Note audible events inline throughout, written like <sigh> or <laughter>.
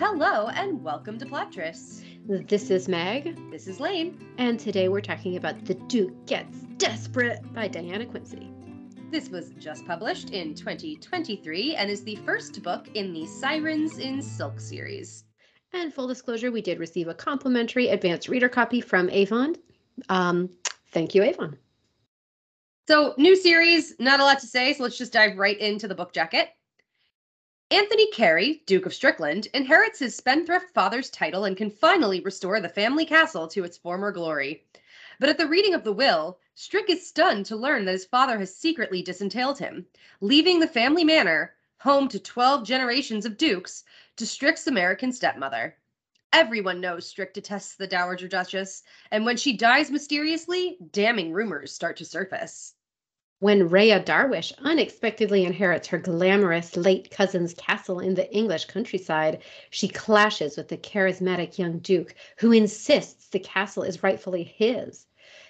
Hello and welcome to Plottress. This is Meg, This is Laine. and today we're talking about The Duke Gets Desperate by Diana Quincy. This was just published in 2023 and is the first book in the Sirens in Silk series. And full disclosure, we did receive a complimentary advanced reader copy from Avon. Um, thank you, Avon. So, new series, not a lot to say, so let's just dive right into the book jacket. Anthony Carey, Duke of Strickland, inherits his spendthrift father's title and can finally restore the family castle to its former glory. But at the reading of the will, Strick is stunned to learn that his father has secretly disentailed him, leaving the family manor, home to 12 generations of dukes, to Strick's American stepmother. Everyone knows Strick detests the Dowager Duchess, and when she dies mysteriously, damning rumors start to surface. When Rhea Darwish unexpectedly inherits her glamorous late cousin's castle in the English countryside, she clashes with the charismatic young Duke, who insists the castle is rightfully his.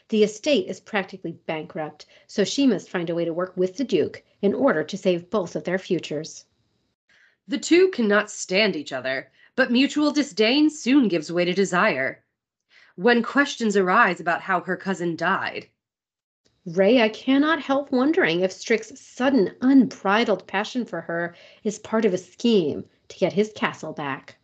The estate is practically bankrupt, so she must find a way to work with the Duke in order to save both of their futures. The two cannot stand each other, but mutual disdain soon gives way to desire. When questions arise about how her cousin died, Rhea cannot help wondering if Strick's sudden, unbridled passion for her is part of a scheme to get his castle back.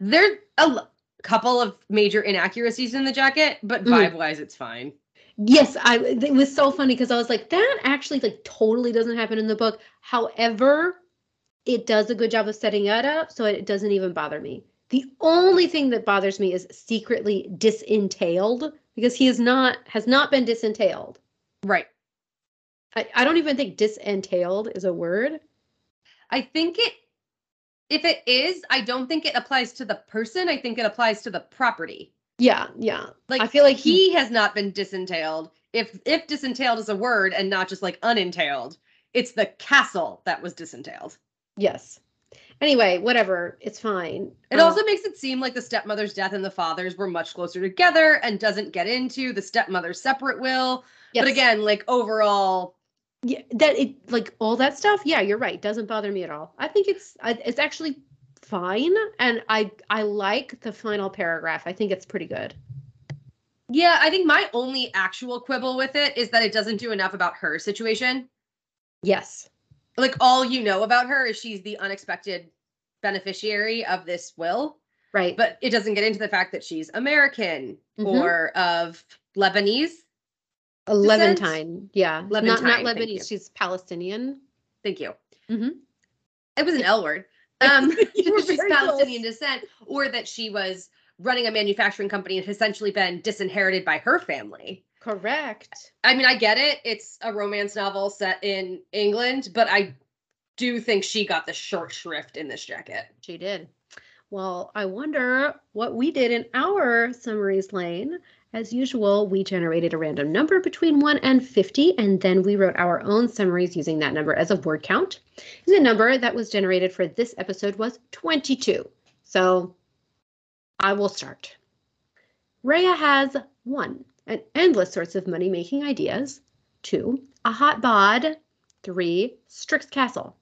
there's a l- couple of major inaccuracies in the jacket, but Mm. vibe wise, it's fine. Yes, I it was so funny because I was like, that actually like totally doesn't happen in the book. However, it does a good job of setting it up so it doesn't even bother me. The only thing that bothers me is secretly disentailed because he is not has not been disentailed. Right. I, I don't even think disentailed is a word. I think it, if it is, I don't think it applies to the person. I think it applies to the property. Yeah, yeah. Like I feel like he he has not been disentailed. If if disentailed is a word and not just like unentailed, it's the castle that was disentailed. yes. Anyway, whatever, it's fine. It Uh, also makes it seem like the stepmother's death and the father's were much closer together and doesn't get into the stepmother's separate will. yes. But again, like overall, yeah, that it like all that stuff. Yeah, you're right. Doesn't bother me at all. I think it's it's actually fine, and I I like the final paragraph. I think it's pretty good. yeah, I think my only actual quibble with it is that it doesn't do enough about her situation. Yes. Like all you know about her is she's the unexpected beneficiary of this will, Right. but it doesn't get into the fact that she's American Mhm. or of Lebanese. a Levantine. Yeah. Not Levantine, not you. Lebanese. She's Palestinian. Thank you. Mhm. It was an L word. <laughs> Um, she's <laughs> Palestinian descent, or that she was running a manufacturing company and has essentially been disinherited by her family. Correct. I mean, I get it. It's a romance novel set in England, but I do think she got the short shrift in this jacket. She did. Well, I wonder what we did in our summaries Laine. As usual, we generated a random number between 1 and 50, and then we wrote our own summaries using that number as a word count. And the number that was generated for this episode was 22. So I will start. Rhea has 1. An endless sorts of money making ideas. 2. A hot bod. 3. Strick's castle.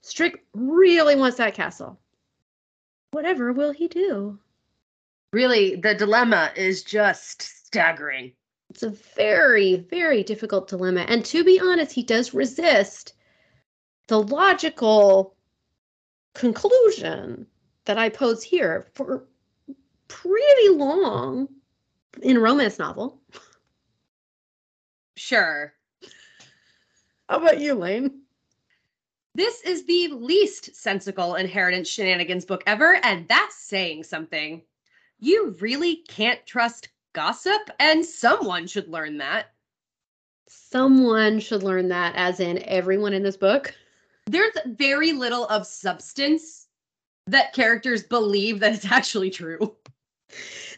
Strick really wants that castle. Whatever will he do? Really, the dilemma is just staggering. It's a very, very difficult dilemma. And to be honest, he does resist the logical conclusion that I pose here for pretty long in a romance novel. Sure. How about you, Laine? This is the least sensical inheritance shenanigans book ever, and that's saying something. You really can't trust gossip, and someone should learn that. Someone should learn that, as in everyone in this book. There's very little of substance that characters believe that it's <laughs> actually true.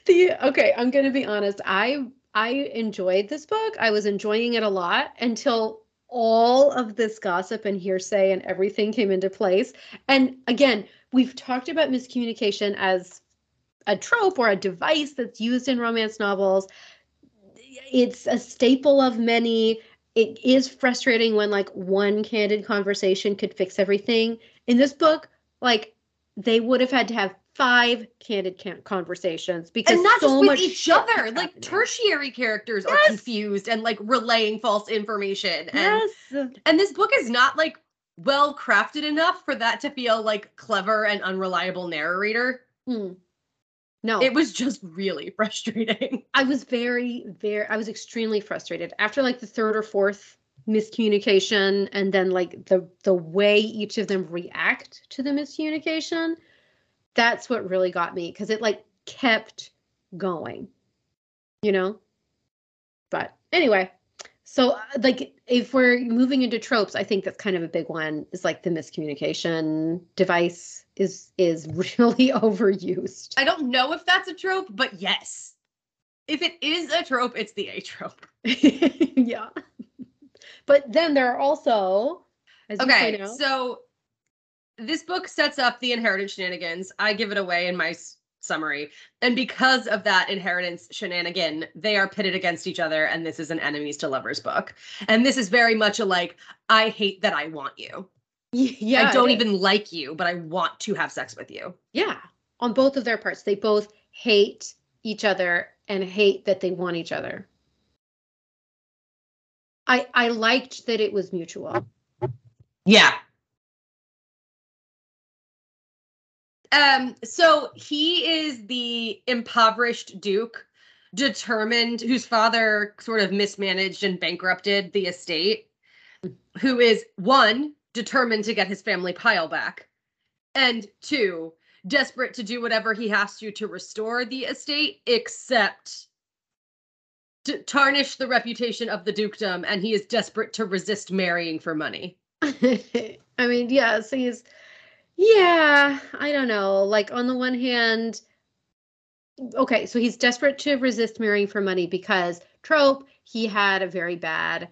The okay i'm gonna be honest i i enjoyed this book. I was enjoying it a lot until all of this gossip and hearsay and everything came into place. And again we've talked about miscommunication as a trope or a device that's used in romance novels. It's a staple of many. It is frustrating when like one candid conversation could fix everything. In this book like they would have had to have five candid can- conversations because and not so just with each other like tertiary characters are confused and like relaying false information and Yes. and this book is not like well crafted enough for that to feel like clever and unreliable narrator Hmm. No, it was just really <laughs> frustrating I was very, very, I was extremely frustrated after like the third or fourth miscommunication, and then like the the way each of them react to the miscommunication. That's what really got me because it like kept going, you know. But anyway, so uh, like if we're moving into tropes, I think that's kind of a big one. Is like the miscommunication device is is <laughs> really overused. i don't know if that's a trope but yes if it is a trope it's the a trope <laughs> yeah. But then there are also, okay so this book sets up the inheritance shenanigans. I give it away in my s- summary. And because of that inheritance shenanigan they are pitted against each other and this is an enemies to lovers book. And this is very much a like i hate that i want you. Yeah, i don't even like you but i want to have sex with you. Yeah, on both of their parts, they both hate each other and hate that they want each other. I I liked that it was mutual. yeah um so he is the impoverished duke determined whose father sort of mismanaged and bankrupted the estate who is one determined to get his family pile back and two desperate to do whatever he has to to restore the estate except to tarnish the reputation of the dukedom and he is desperate to resist marrying for money. <laughs> I mean, yeah, so he's yeah, I don't know. Like on the one hand, okay, so he's desperate to resist marrying for money because trope, he had a very bad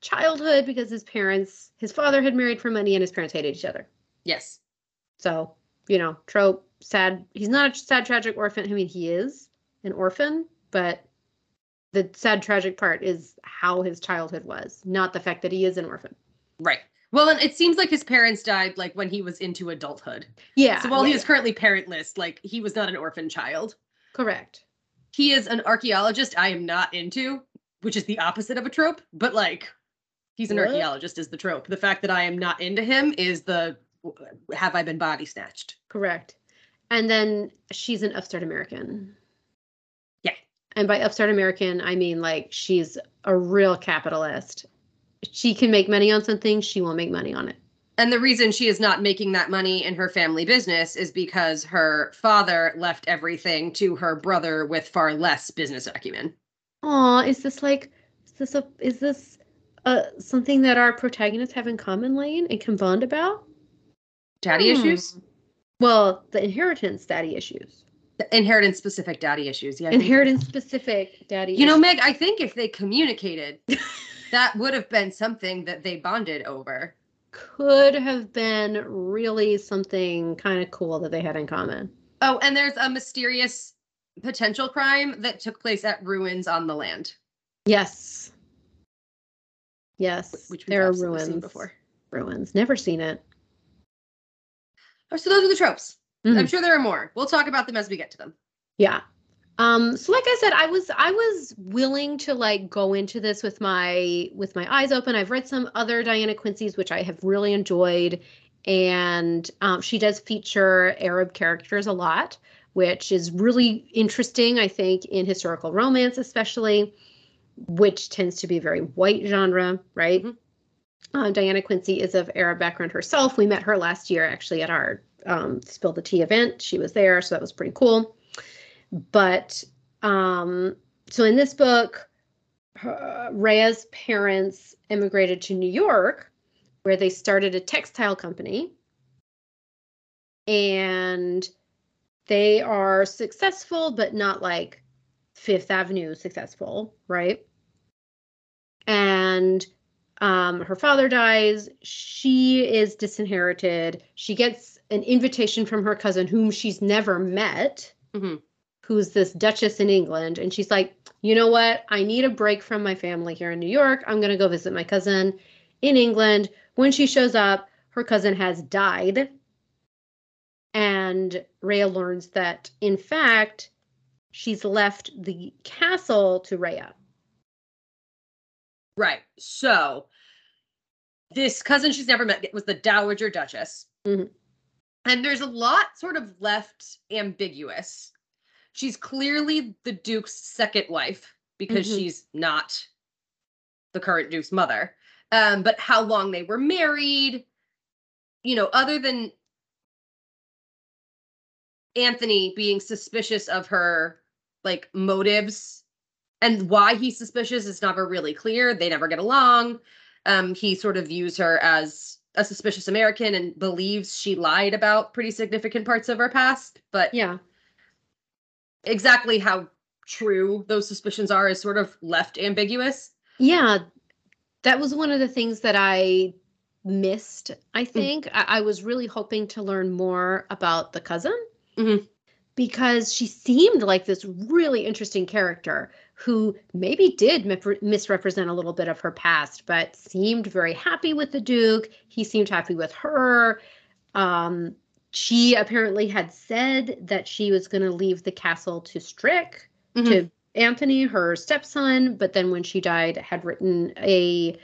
childhood because his parents, his father had married for money and his parents hated each other. yes So, you know, trope, sad. He's not a sad, tragic orphan. I mean, he is an orphan, but the sad, tragic part is how his childhood was, not the fact that he is an orphan. Right. Well, and it seems like his parents died like when he was into adulthood. Yeah. so while yeah, he is yeah. currently parentless, like he was not an orphan child. correct. He is an archaeologist I am not into, which is the opposite of a trope, but like he's an What? archaeologist is the trope. The fact that I am not into him is the have I been body snatched? Correct. And then she's an upstart American. Yeah. And by upstart American, I mean like she's a real capitalist. She can make money on something, she will make money on it. And the reason she is not making that money in her family business is because her father left everything to her brother with far less business acumen. Aw, is this like is this a is this uh something that our protagonists have in common, Laine, and can bond about? Daddy Hmm. issues? Well, the inheritance daddy issues. The inheritance specific daddy issues. Yeah. Inheritance specific daddy You know. Meg, I think if they communicated, <laughs> that would have been something that they bonded over. could have been really something kind of cool that they had in common. Oh, and there's a mysterious potential crime that took place at ruins on the land, Yes. Yes. which there are ruins before. Ruins. Never seen it. Oh, so those are the tropes. Mhm. I'm sure there are more. We'll talk about them as we get to them. Yeah. Um, so like I said, I was I was willing to like go into this with my with my eyes open. I've read some other Diana Quincy's which I have really enjoyed, and um, she does feature Arab characters a lot, which is really interesting. I think in historical romance, especially, which tends to be a very white genre, right? Mhm. Uh, Diana Quincy is of Arab background herself. We met her last year actually at our um, Spill the Tea event. She was there, so that was pretty cool but um so in this book her, Rhea's parents immigrated to New York where they started a textile company and they are successful but not like Fifth Avenue successful, right? And um, her father dies. She is disinherited. She gets an invitation from her cousin, whom she's never met, Mhm. Who's this duchess in England. And she's like, you know what? I need a break from my family here in New York. I'm going to go visit my cousin in England. When she shows up, her cousin has died. and Rhea learns that in fact she's left the castle to Rhea. Right. So this cousin she's never met was the Dowager Duchess. Mhm. And there's a lot sort of left ambiguous. She's clearly the Duke's second wife because Mhm. she's not the current Duke's mother. Um, but how long they were married, you know, other than Anthony being suspicious of her like motives and why he's suspicious is never really clear. They never get along. Um, he sort of views her as a suspicious American and believes she lied about pretty significant parts of her past. But Yeah. Exactly how true those suspicions are is sort of left ambiguous. Yeah. That was one of the things that I missed, I think. I, I was really hoping to learn more about the cousin Mhm. because she seemed like this really interesting character who maybe did misrepresent a little bit of her past, but seemed very happy with the Duke. He seemed happy with her. Um, she apparently had said that she was going to leave the castle to Strick Mhm. to Anthony, her stepson, but then when she died, had written a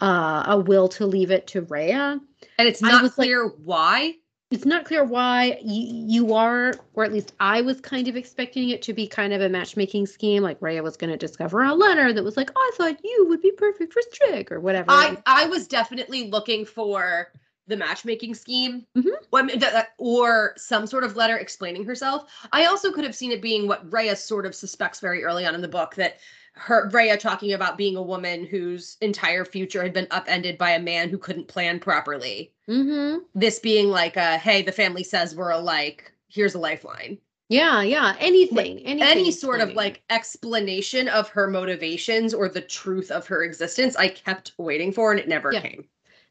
uh, a will to leave it to Rhea. And it's not was like- clear why. It's not clear why you, you are, or at least I was kind of expecting it to be kind of a matchmaking scheme, like Rhea was going to discover a letter that was like, "Oh, I thought you would be perfect for Strick or whatever. I I was definitely looking for the matchmaking scheme, Mhm. Well, I mean, that- that- or some sort of letter explaining herself. I also could have seen it being what Rhea sort of suspects very early on in the book that her Rhea talking about being a woman whose entire future had been upended by a man who couldn't plan properly. mm-hmm. This being like a hey, the family says we're alike. Here's a lifeline. Yeah, yeah. Anything, anything. Any sort of like explanation of her motivations or the truth of her existence, I kept waiting for, and it never Yeah. came.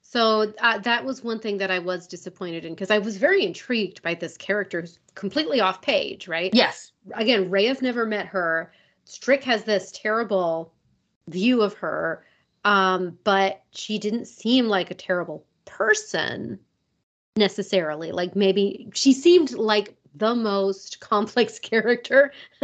So uh, that was one thing that I was disappointed in because I was very intrigued by this character who's completely off page, right? Yes. Again, Rhea's never met her. Strick has this terrible view of her, um, but she didn't seem like a terrible person necessarily. Like maybe she seemed like the most <laughs> complex character <laughs>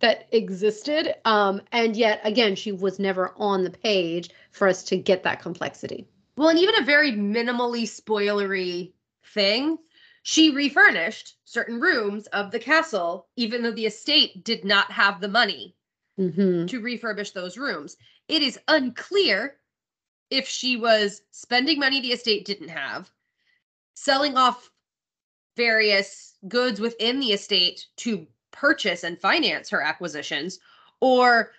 that existed. Um, and yet, again, she was never on the page for us to get that complexity. Well, and even a very minimally spoilery thing, she refurnished certain rooms of the castle, even though the estate did not have the money hmm to refurbish those rooms. It is unclear if she was spending money the estate didn't have, selling off various goods within the estate to purchase and finance her acquisitions, or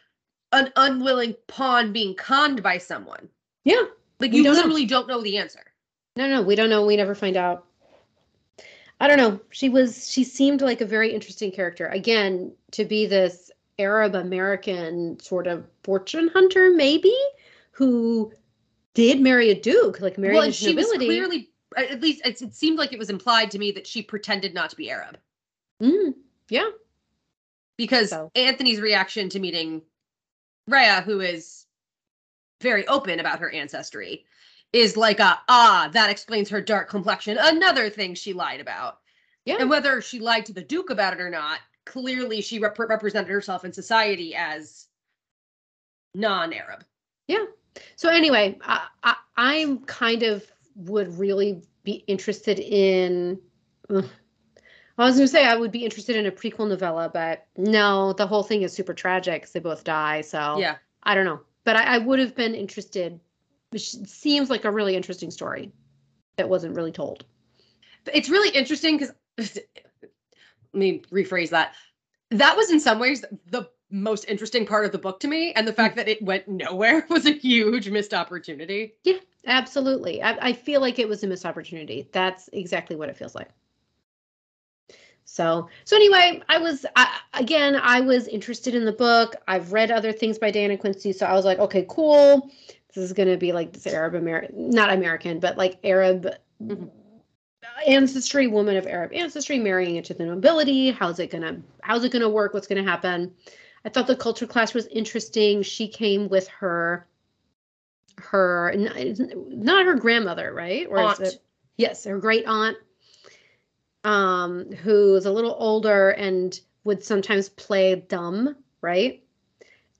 an unwilling pawn being conned by someone. Yeah. Like We you don't know. literally don't know the answer. No, no, we don't know. We never find out. I don't know. She was, she seemed like a very interesting character. Again, to be this Arab American sort of fortune hunter, maybe, who did marry a duke, like married well, she was clearly, at least it, it seemed like it was implied to me that she pretended not to be Arab Mm, yeah. because So. Anthony's reaction to meeting Rhea, who is very open about her ancestry, is like a ah that explains her dark complexion. Another thing she lied about, Yeah. and whether she lied to the Duke about it or not, clearly she rep- represented herself in society as non-Arab. Yeah so anyway, I, I I'm kind of would really be interested in. ugh. I was going to say I would be interested in a prequel novella, but no, the whole thing is super tragic 'cause they both die. So Yeah. I don't know, but I, I would have been interested. It seems like a really interesting story that wasn't really told. it's really interesting because <laughs> let me rephrase that that was in some ways the most interesting part of the book to me and the fact mm. that it went nowhere <laughs> was a huge missed opportunity Yeah, Absolutely, I, I feel like it was a missed opportunity. That's exactly what it feels like. So, so anyway, I was I, again, I was interested in the book. I've read other things by Diana Quincy, so I was like, okay, cool. This is going to be like this Arab American, not American, but like Arab Mhm. ancestry, woman of Arab ancestry marrying into the nobility. How's it gonna How's it gonna work? What's gonna happen? I thought the culture clash was interesting. She came with her her not her grandmother, right? Or Aunt. is it yes, her great aunt. Um, who's a little older and would sometimes play dumb, right?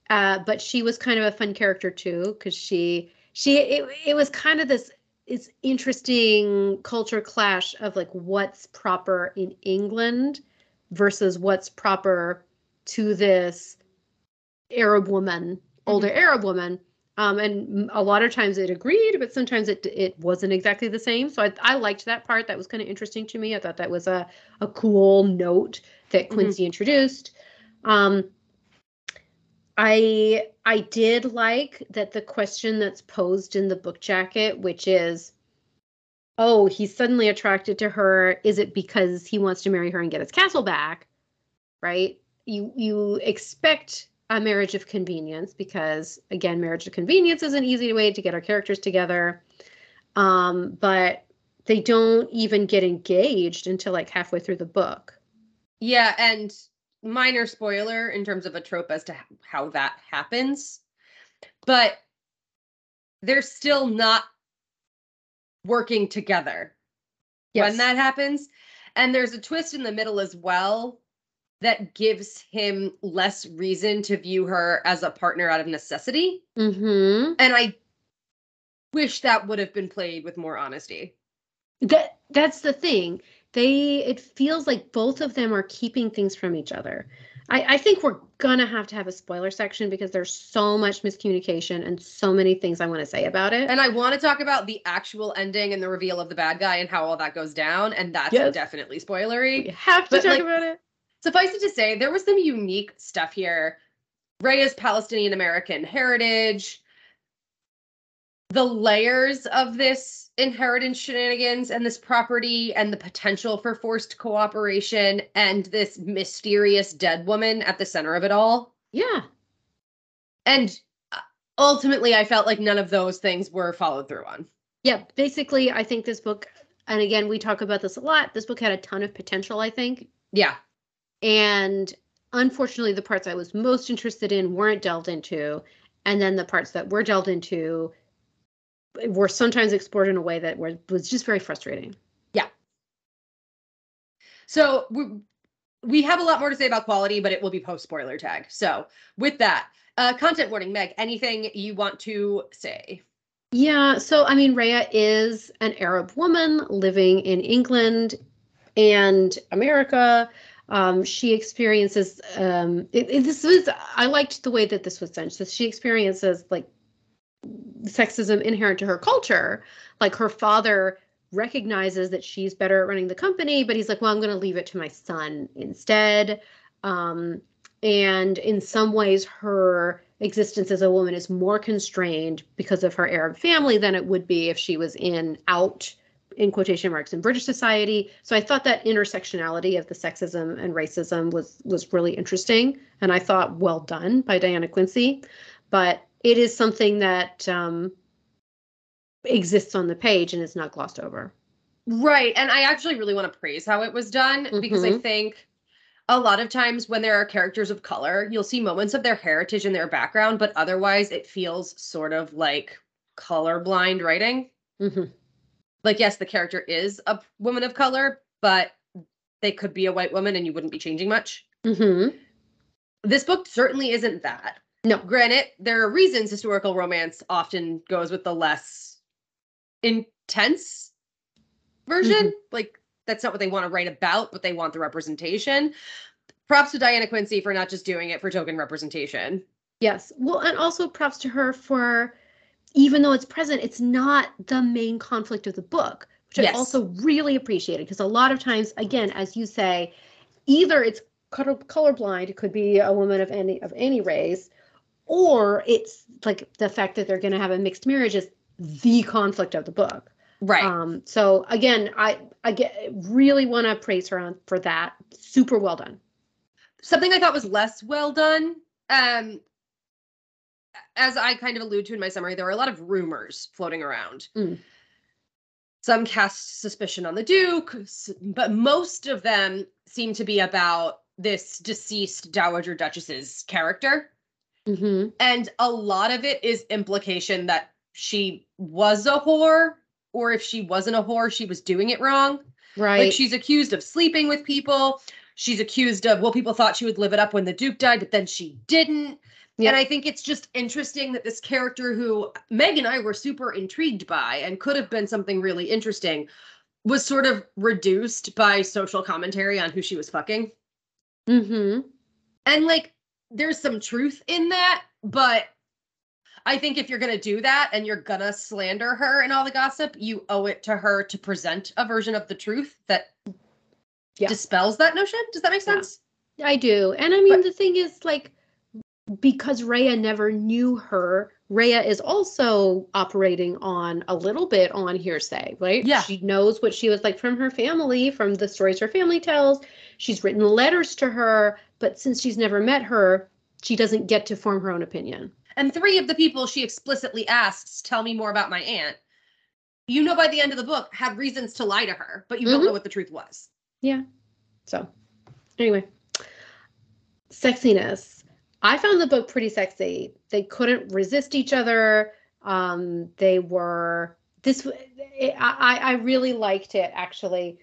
Uh, but she was kind of a fun character too, because she she it, it was kind of this it's interesting culture clash of like what's proper in England versus what's proper to this Arab woman, older mm-hmm. Arab woman. Um, and a lot of times it agreed, but sometimes it it wasn't exactly the same. So I, I liked that part. That was kind of interesting to me. I thought that was a, a cool note that mm-hmm. Quincy mm-hmm. introduced. Um, I I did like that the question that's posed in the book jacket, which is, oh, he's suddenly attracted to her. Is it because he wants to marry her and get his castle back? Right? You you expect a marriage of convenience because again marriage of convenience is an easy way to get our characters together. Um, but they don't even get engaged until like halfway through the book. Yeah and minor spoiler in terms of a trope as to how that happens but they're still not working together yes. when that happens. And there's a twist in the middle as well that gives him less reason to view her as a partner out of necessity. Mm-hmm. And I wish that would have been played with more honesty. That that's the thing. They it feels like both of them are keeping things from each other. I, I think we're gonna have to have a spoiler section because there's so much miscommunication and so many things I want to say about it. And I want to talk about the actual ending and the reveal of the bad guy and how all that goes down. And that's yes. definitely spoilery. We have to but talk like, about it Suffice it to say, there was some unique stuff here. Rhea's Palestinian American heritage, the layers of this inheritance shenanigans and this property and the potential for forced cooperation and this mysterious dead woman at the center of it all. Yeah. And uh, ultimately, I felt like none of those things were followed through on. Yeah, basically, I think this book, and again, we talk about this a lot. This book had a ton of potential, I think. Yeah. And unfortunately, the parts I was most interested in weren't delved into. And then the parts that were delved into were sometimes explored in a way that was just very frustrating. Yeah. So we, we have a lot more to say about quality, but it will be post spoiler tag. So with that, uh, content warning, Meg, anything you want to say? Yeah, so I mean, Rhea is an Arab woman living in England and America. Um, she experiences um, it, it, this was I liked the way that this was done. So she experiences like sexism inherent to her culture. Like her father recognizes that she's better at running the company, but he's like, well, I'm going to leave it to my son instead. Um, and in some ways, her existence as a woman is more constrained because of her Arab family than it would be if she was in out in quotation marks in British society. So I thought that intersectionality of the sexism and racism was was really interesting, and I thought well done by Diana Quincy. But it is something that um, exists on the page and is not glossed over. Right, and I actually really want to praise how it was done mm-hmm. because I mm-hmm. think a lot of times when there are characters of color, you'll see moments of their heritage and their background, but otherwise it feels sort of like colorblind writing. Mm-hmm like yes the character is a woman of color but they could be a white woman and you wouldn't be changing much. Mm-hmm. this book certainly isn't that. No. Granted there are reasons historical romance often goes with the less intense version. Mm-hmm. like that's not what they want to write about but they want the representation. Props to diana quincy for not just doing it for token representation. Yes. Well and also props to her for even though it's present, it's not the main conflict of the book, which yes. I also really appreciated because a lot of times, again, as you say, either it's color colorblind, it could be a woman of any of any race, or it's like the fact that they're going to have a mixed marriage is the conflict of the book. Right. Um, so again, I I get really want to praise her on for that. Super well done. Something I thought was less well done. Um, as I kind of allude to in my summary, there were a lot of rumors floating around. Mm. Some cast suspicion on the Duke, but most of them seem to be about this deceased Dowager Duchess's character. Mm-hmm. And a lot of it is implication that she was a whore, or if she wasn't a whore, she was doing it wrong. Right. Like she's accused of sleeping with people. She's accused of, well, people thought she would live it up when the Duke died, but then she didn't. Yeah. And I think it's just interesting that this character who Meg and I were super intrigued by and could have been something really interesting was sort of reduced by social commentary on who she was fucking. mm-hmm. And like, there's some truth in that, but I think if you're going to do that and you're going to slander her and all the gossip, you owe it to her to present a version of the truth that Yeah. dispels that notion. Does that make Yeah. sense? I do. And I mean, But- the thing is, like, because Rhea never knew her, Rhea is also operating on a little bit on hearsay, right? Yeah. She knows what she was like from her family, from the stories her family tells. She's written letters to her, but since she's never met her, she doesn't get to form her own opinion. And three of the people she explicitly asks, tell me more about my aunt. You know, by the end of the book, had reasons to lie to her, but you don't Mhm. know what the truth was. Yeah. So, anyway, sexiness. I found the book pretty sexy. They couldn't resist each other. Um, they were this. It, I I really liked it actually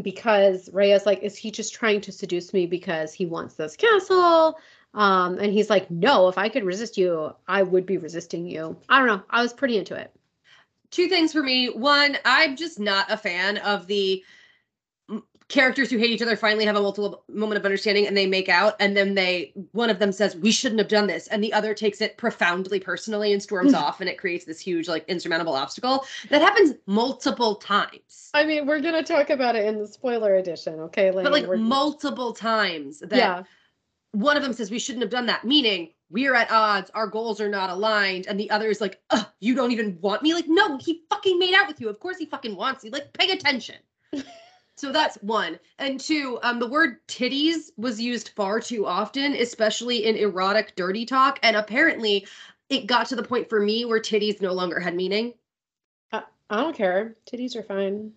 because Rhea's like, is he just trying to seduce me because he wants this castle? Um, and he's like, no, if I could resist you, I would be resisting you. I don't know. I was pretty into it. Two things for me. One, I'm just not a fan of the characters who hate each other finally have a multiple moment of understanding and they make out and then they one of them says we shouldn't have done this and the other takes it profoundly personally and storms <laughs> off and it creates this huge like insurmountable obstacle that happens multiple times. I mean, we're gonna talk about it in the spoiler edition, okay? but like multiple times that yeah. one of them says we shouldn't have done that meaning we're at odds our goals are not aligned and the other is like Ugh, you don't even want me? Like no he fucking made out with you. Of course he fucking wants you. Like pay attention <laughs> so that's one and two um the word titties was used far too often especially in erotic dirty talk and apparently it got to the point for me where titties no longer had meaning I don't care. Titties are fine.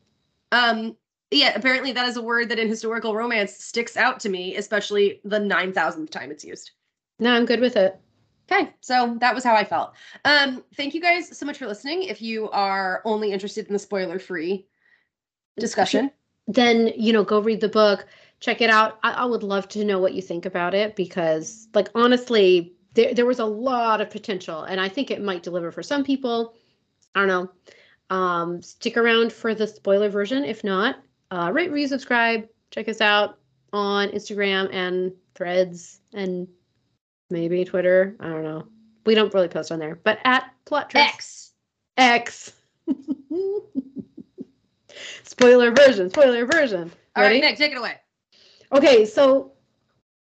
um yeah apparently that is a word that in historical romance sticks out to me especially the 9000th time it's used No, I'm good with it. Okay, so that was how I felt. Um, thank you guys so much for listening. If you are only interested in the spoiler-free discussion, Then, you know, go read the book, check it out. I, I would love to know what you think about it because, like, honestly, there, there was a lot of potential and I think it might deliver for some people. I don't know. Um, stick around for the spoiler version. If not, uh, rate, review, subscribe. Check us out on Instagram and threads and maybe Twitter. I don't know. We don't really post on there, but at plot Trips- X. X. <laughs> spoiler version, spoiler version. All right? Nick, take it away. Okay, so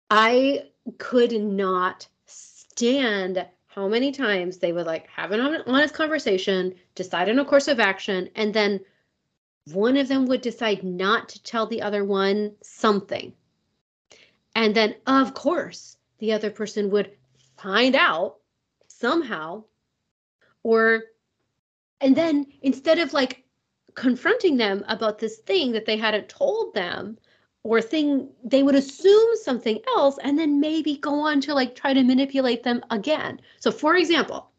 I could not stand how many times they would like have an honest conversation, decide on a course of action, and then one of them would decide not to tell the other one something. And then, of course, the other person would find out somehow, or, and then instead of like confronting them about this thing that they hadn't told them, or thing they would assume something else and then maybe go on to like try to manipulate them again. So for example,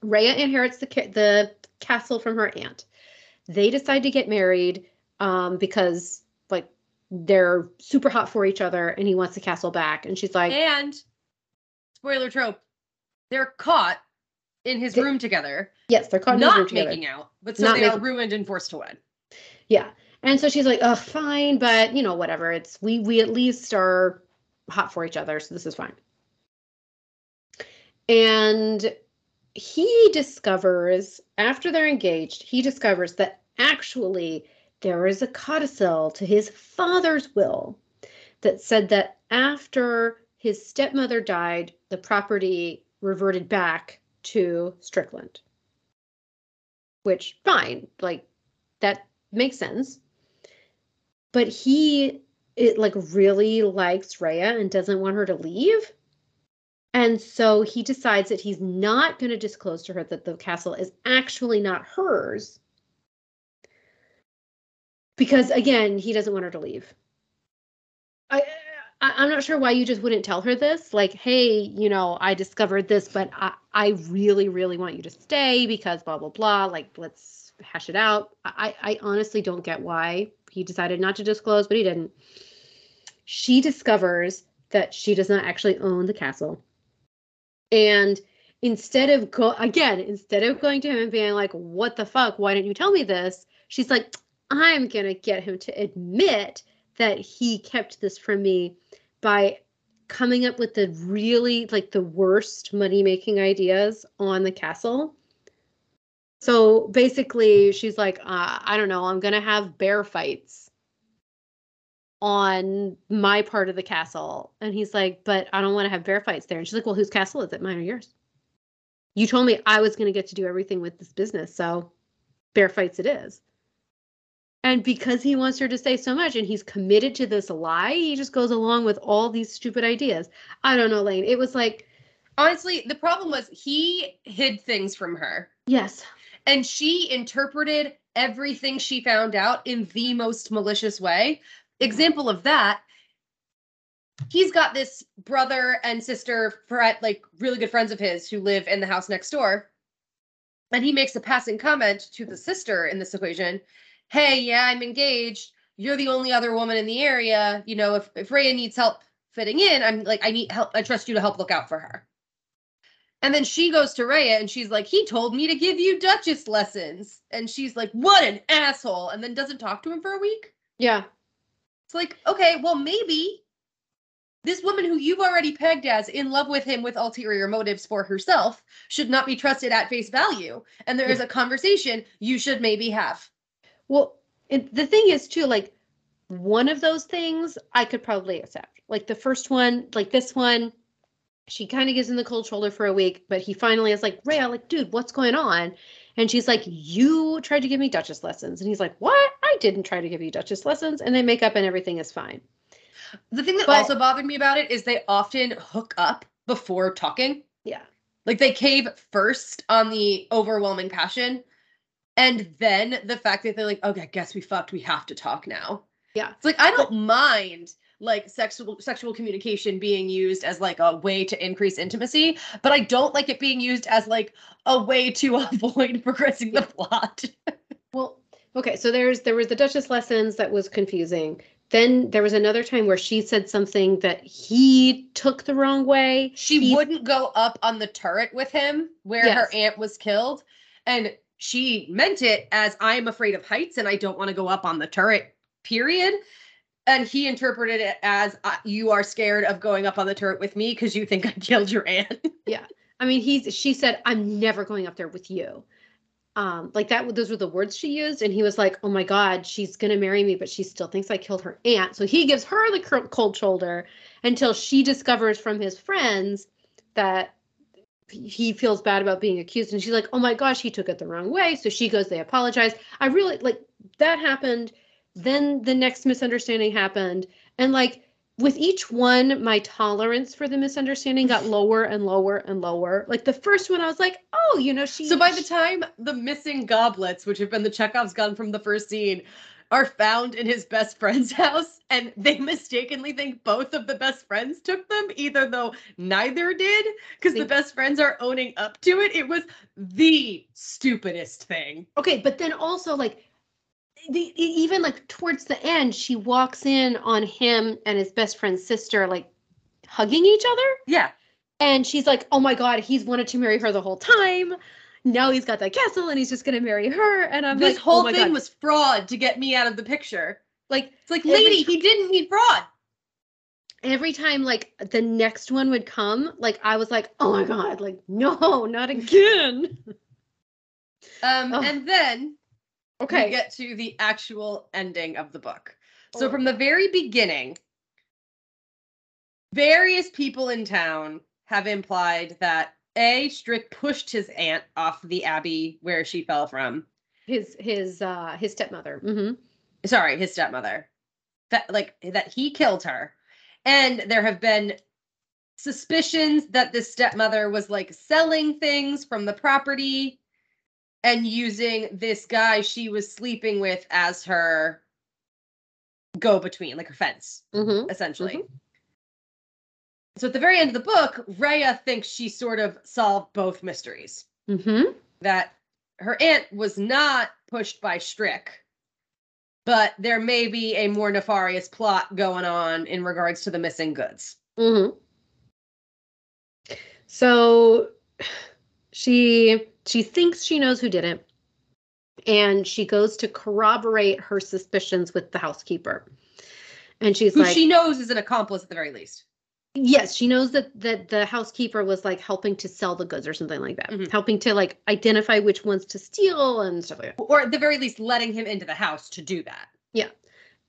Rhea inherits the ca- the castle from her aunt. They decide to get married um, because like they're super hot for each other and he wants the castle back and she's like And spoiler trope, they're caught in his They- room together, yes, they're caught in not together. making out, but so Not they are ruined and forced to wed. Yeah. And so she's like, "Oh, fine, but you know, whatever. It's we we at least are hot for each other, so this is fine." And he discovers after they're engaged, he discovers that actually there is a codicil to his father's will that said that after his stepmother died, the property reverted back to Strickland. Which fine, like that makes sense. But he it like really likes Rhea and doesn't want her to leave. And so he decides that he's not going to disclose to her that the castle is actually not hers. Because again, he doesn't want her to leave. I, I'm not sure why you just wouldn't tell her this. Like, hey, you know, I discovered this, but I, I really, really want you to stay because blah blah blah. Like, let's hash it out. I, I honestly don't get why he decided not to disclose, but he didn't. She discovers that she does not actually own the castle. And instead of go again, instead of going to him and being like, "What the fuck? Why didn't you tell me this?" She's like, "I'm to get him to admit that he kept this from me by coming up with the really like the worst money making ideas on the castle. So basically, she's like, uh, I don't know, I'm gonna have bear fights on my part of the castle. And he's like, but I don't want to have bear fights there. And she's like, well, whose castle is it? Mine or yours? You told me I was gonna get to do everything with this business, so bear fights it is. And because he wants her to say so much and he's committed to this lie, he just goes along with all these stupid ideas. I don't know, Laine. It was like honestly, the problem was he hid things from her. Yes. And she interpreted everything she found out in the most malicious way. Example of that, he's got this brother and sister, like really good friends of his who live in the house next door. And he makes a passing comment to the sister in this equation hey, yeah, I'm engaged. You're the only other woman in the area. You know, if, if Rhea needs help fitting in, I'm like, I need help. I trust you to help look out for her. And then she goes to Rhea and she's like, he told me to give you Duchess lessons. And she's like, what an asshole. And then doesn't talk to him for a week. Yeah. It's like, okay, well, maybe this woman who you've already pegged as in love with him with ulterior motives for herself should not be trusted at face value. And there is a conversation you should maybe have. Well, it, the thing is too, like one of those things I could probably accept. Like the first one, like this one, she kind of gives him the cold shoulder for a week, but he finally is like, Rhea, like, dude, what's going on? And she's like, You tried to give me Duchess lessons. And he's like, What? I didn't try to give you Duchess lessons. And they make up and everything is fine. The thing that but, also bothered me about it is they often hook up before talking. Yeah. Like they cave first on the overwhelming passion and then the fact that they're like, okay, I guess we fucked. We have to talk now. Yeah. It's like I don't mind like sexual sexual communication being used as like a way to increase intimacy, but I don't like it being used as like a way to <laughs> avoid progressing the plot. <laughs> well, okay, so there's there was the Duchess lessons that was confusing. Then there was another time where she said something that he took the wrong way. She he... wouldn't go up on the turret with him where yes. her aunt was killed. And she meant it as I'm afraid of heights and I don't want to go up on the turret, period. And he interpreted it as uh, you are scared of going up on the turret with me because you think I killed your aunt. <laughs> yeah. I mean, he's she said, I'm never going up there with you. Um, like that, those were the words she used. And he was like, Oh my God, she's gonna marry me, but she still thinks I killed her aunt. So he gives her the cold shoulder until she discovers from his friends that he feels bad about being accused and she's like oh my gosh he took it the wrong way. So she goes they apologize. I really like that happened. Then the next misunderstanding happened. And like with each one my tolerance for the misunderstanding got lower and lower and lower. Like the first one i was like oh you know she so by the time the missing goblets which have been the chekhov's gun from the first scene are found in his best friend's <laughs> house and they mistakenly think both of the best friends took them either though neither did because the best friends are owning up to it. It was the stupidest thing. Okay but then also like the even like towards the end she walks in on him and his best friend's sister like hugging each other? Yeah. And she's like oh my god he's wanted to marry her the whole time now he's got that castle and he's just gonna marry her. And I'm this like, whole oh thing God. was fraud to get me out of the picture. Like it's like, lady, he didn't need fraud. Every time like the next one would come, like I was like, oh my God, like no, not again. <laughs> um, oh. and then okay, we get to the actual ending of the book. So oh. from the very beginning, various people in town have implied that a Strick pushed his aunt off the abbey where she fell from. His his uh his stepmother. Mm-hmm. Sorry, his stepmother. That like that he killed her, and there have been suspicions that the stepmother was like selling things from the property and using this guy she was sleeping with as her go between, like a fence, mm-hmm. essentially. Mm-hmm. So at the very end of the book, Rhea thinks she sort of solved both mysteries. Mm-hmm. That her aunt was not pushed by Strick, but there may be a more nefarious plot going on in regards to the missing goods. hmm So she she thinks she knows who did it, and she goes to corroborate her suspicions with the housekeeper. And she's Who like, she knows is an accomplice at the very least. Yes, she knows that that the housekeeper was like helping to sell the goods or something like that, Mhm. helping to like identify which ones to steal and stuff like that. Or at the very least, letting him into the house to do that. Yeah,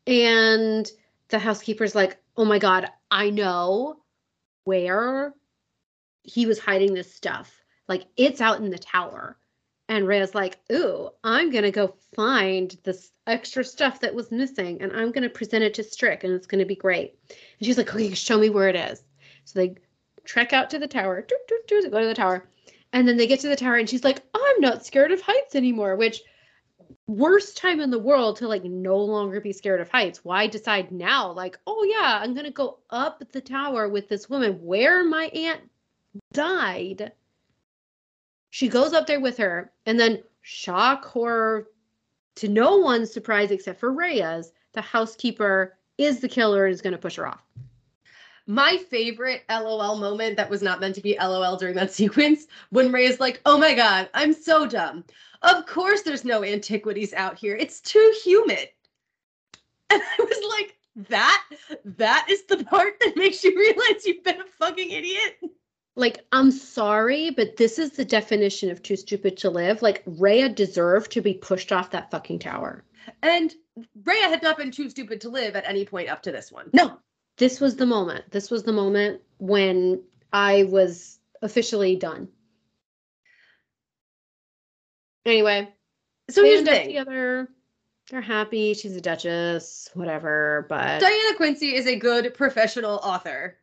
and the housekeeper's like, oh my God, I know where he was hiding this stuff. Like, it's out in the tower. And Rhea's like, ooh, I'm going to go find this extra stuff that was missing and I'm going to present it to Strick and it's going to be great. And she's like, okay, show me where it is. So they trek out to the tower, doo, doo, doo, go to the tower. And then they get to the tower and she's like, I'm not scared of heights anymore, which worst time in the world to like no longer be scared of heights. Why decide now? Like, oh yeah, I'm gonna go up the tower with this woman where my aunt died. She goes up there with her, and then shock horror to no one's surprise except for Rhea's, the housekeeper is the killer and is gonna push her off. My favorite LOL moment that was not meant to be LOL during that <laughs> sequence when Ray is like, oh my God, I'm so dumb. Of course there's no antiquities out here. It's too humid. <laughs> And I was like, that that is the <laughs> part that makes you realize you've been a fucking idiot. Like, I'm sorry, but this is the definition of too stupid to live. Like, Rhea deserved to be pushed off that fucking tower. And Rhea had not been too stupid to live at any point up to this one. No. this was the moment. This was the moment when I was officially done. Anyway, So here's the thing. together. They're happy. She's a duchess, whatever. But Diana Quincy is a good professional author.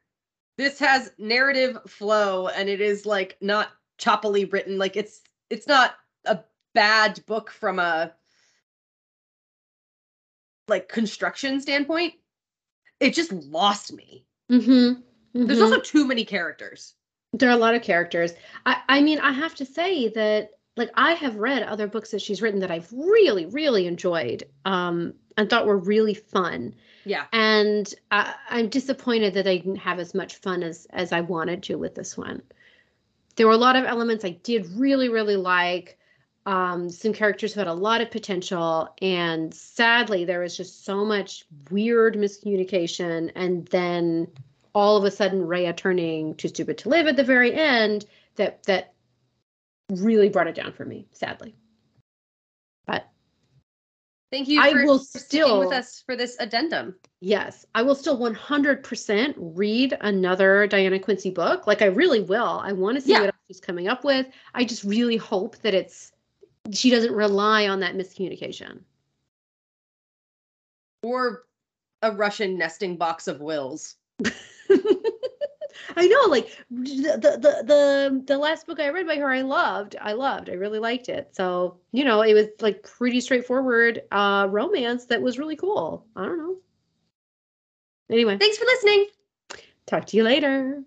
This has narrative flow and it is like not choppily written. Like it's it's not a bad book from a like construction standpoint. It just lost me. Mhm, There's mhm. also too many characters. there are a lot of characters. I I mean, I have to say that like I have read other books that she's written that I've really really enjoyed um and thought were really fun. Yeah. and I, I'm disappointed that I didn't have as much fun as as I wanted to with this one. There were a lot of elements I did really really like. Um, some characters who had a lot of potential, and sadly, there was just so much weird miscommunication. And then all of a sudden, Rhea turning too stupid to live at the very end that that really brought it down for me. Sadly, but Thank you I for will still- with us for this addendum. Yes, I will still 100% read another Diana Quincy book. Like I really will. I want to see Yeah. what else she's coming up with. I just really hope that it's she doesn't rely on that miscommunication. Or a Russian nesting box of wills. <laughs> I know, like the, the the the last book I read by her, I loved. I loved. I really liked it. So you know, it was like pretty straightforward uh, romance that was really cool. I don't know. Anyway, Thanks for listening. talk to you later.